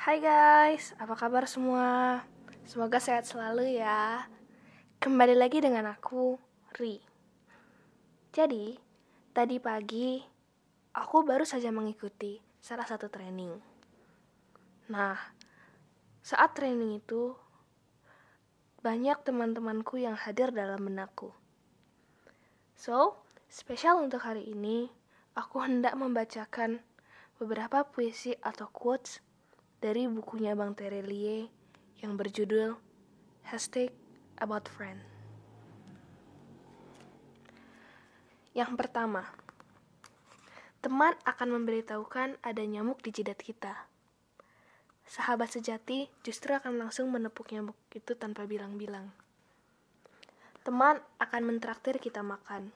Hai guys, apa kabar semua? Semoga sehat selalu ya. Kembali lagi dengan aku, Ri. Jadi, tadi pagi aku baru saja mengikuti salah satu training. Nah, saat training itu banyak teman-temanku yang hadir dalam benakku. So, spesial untuk hari ini, aku hendak membacakan beberapa puisi atau quotes dari bukunya Bang Terelie yang berjudul Hashtag About Friend. Yang pertama, teman akan memberitahukan ada nyamuk di jidat kita. Sahabat sejati justru akan langsung menepuk nyamuk itu tanpa bilang-bilang. Teman akan mentraktir kita makan.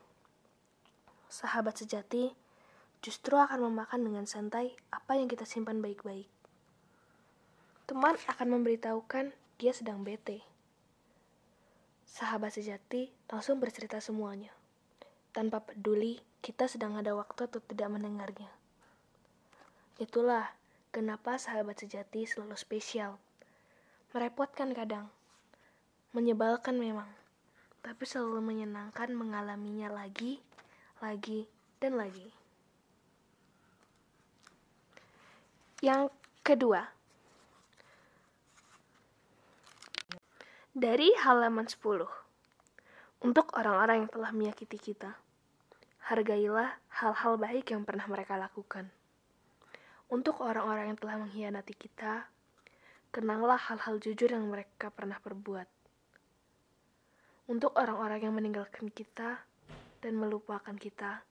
Sahabat sejati justru akan memakan dengan santai apa yang kita simpan baik-baik. Teman akan memberitahukan dia sedang bete. Sahabat sejati langsung bercerita semuanya, tanpa peduli kita sedang ada waktu atau tidak mendengarnya. Itulah kenapa sahabat sejati selalu spesial. Merepotkan kadang, menyebalkan memang, tapi selalu menyenangkan mengalaminya lagi, lagi, dan lagi. Yang kedua, dari halaman 10. Untuk orang-orang yang telah menyakiti kita, hargailah hal-hal baik yang pernah mereka lakukan. Untuk orang-orang yang telah mengkhianati kita, kenanglah hal-hal jujur yang mereka pernah perbuat. Untuk orang-orang yang meninggalkan kita dan melupakan kita,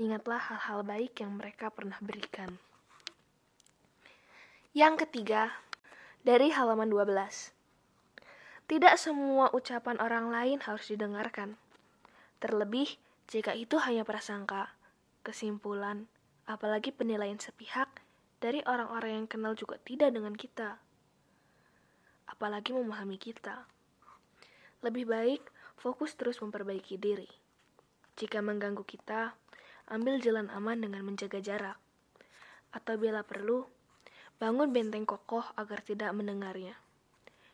ingatlah hal-hal baik yang mereka pernah berikan. Yang ketiga, dari halaman 12. Tidak semua ucapan orang lain harus didengarkan. Terlebih jika itu hanya prasangka, kesimpulan, apalagi penilaian sepihak dari orang-orang yang kenal juga tidak dengan kita. Apalagi memahami kita. Lebih baik fokus terus memperbaiki diri. Jika mengganggu kita, ambil jalan aman dengan menjaga jarak. Atau bila perlu, bangun benteng kokoh agar tidak mendengarnya.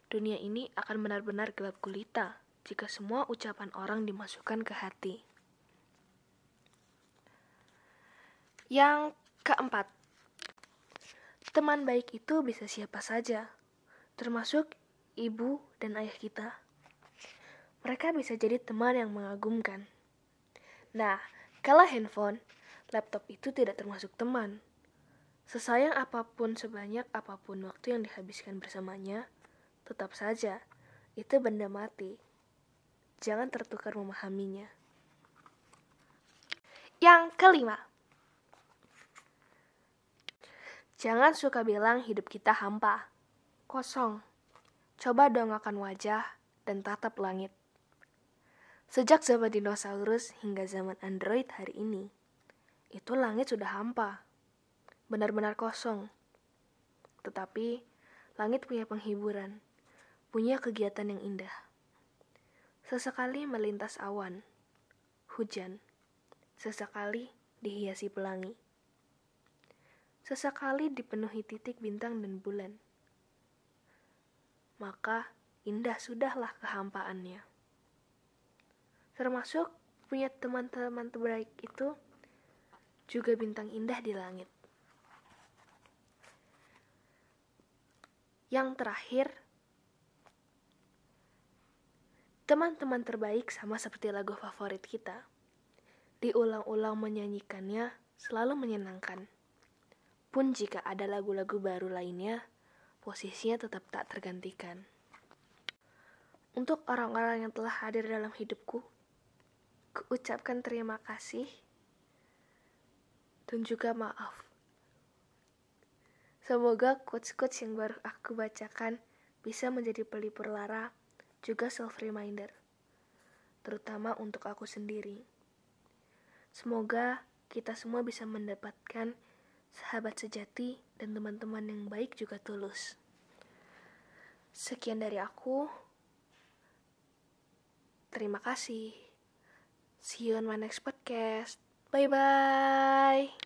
Dunia ini akan benar-benar gelap gulita jika semua ucapan orang dimasukkan ke hati. Yang keempat, teman baik itu bisa siapa saja, termasuk ibu dan ayah kita. Mereka bisa jadi teman yang mengagumkan. Nah, kalau handphone, laptop itu tidak termasuk teman. Sesayang apa pun, sebanyak apa pun waktu yang dihabiskan bersamanya, tetap saja itu benda mati. Jangan tertukar memahaminya. Yang kelima, Jangan suka bilang hidup kita hampa, kosong. Coba dongakkan wajah dan tatap langit. Sejak zaman dinosaurus hingga zaman Android hari ini, itu langit sudah hampa, benar-benar kosong. Tetapi langit punya penghiburan, punya kegiatan yang indah. Sesekali melintas awan, hujan, sesekali dihiasi pelangi sesekali dipenuhi titik bintang dan bulan. Maka indah sudahlah kehampaannya. Termasuk punya teman-teman terbaik itu juga bintang indah di langit. Yang terakhir, teman-teman terbaik sama seperti lagu favorit kita. Diulang-ulang menyanyikannya selalu menyenangkan. Pun jika ada lagu-lagu baru lainnya, posisinya tetap tak tergantikan. Untuk orang-orang yang telah hadir dalam hidupku, kuucapkan terima kasih dan juga maaf. Semoga quotes-quotes yang baru aku bacakan bisa menjadi pelipur lara, juga self-reminder, terutama untuk aku sendiri. Semoga kita semua bisa mendapatkan sahabat sejati, dan teman-teman yang baik juga tulus. Sekian dari aku. Terima kasih. See you on my next podcast. Bye bye.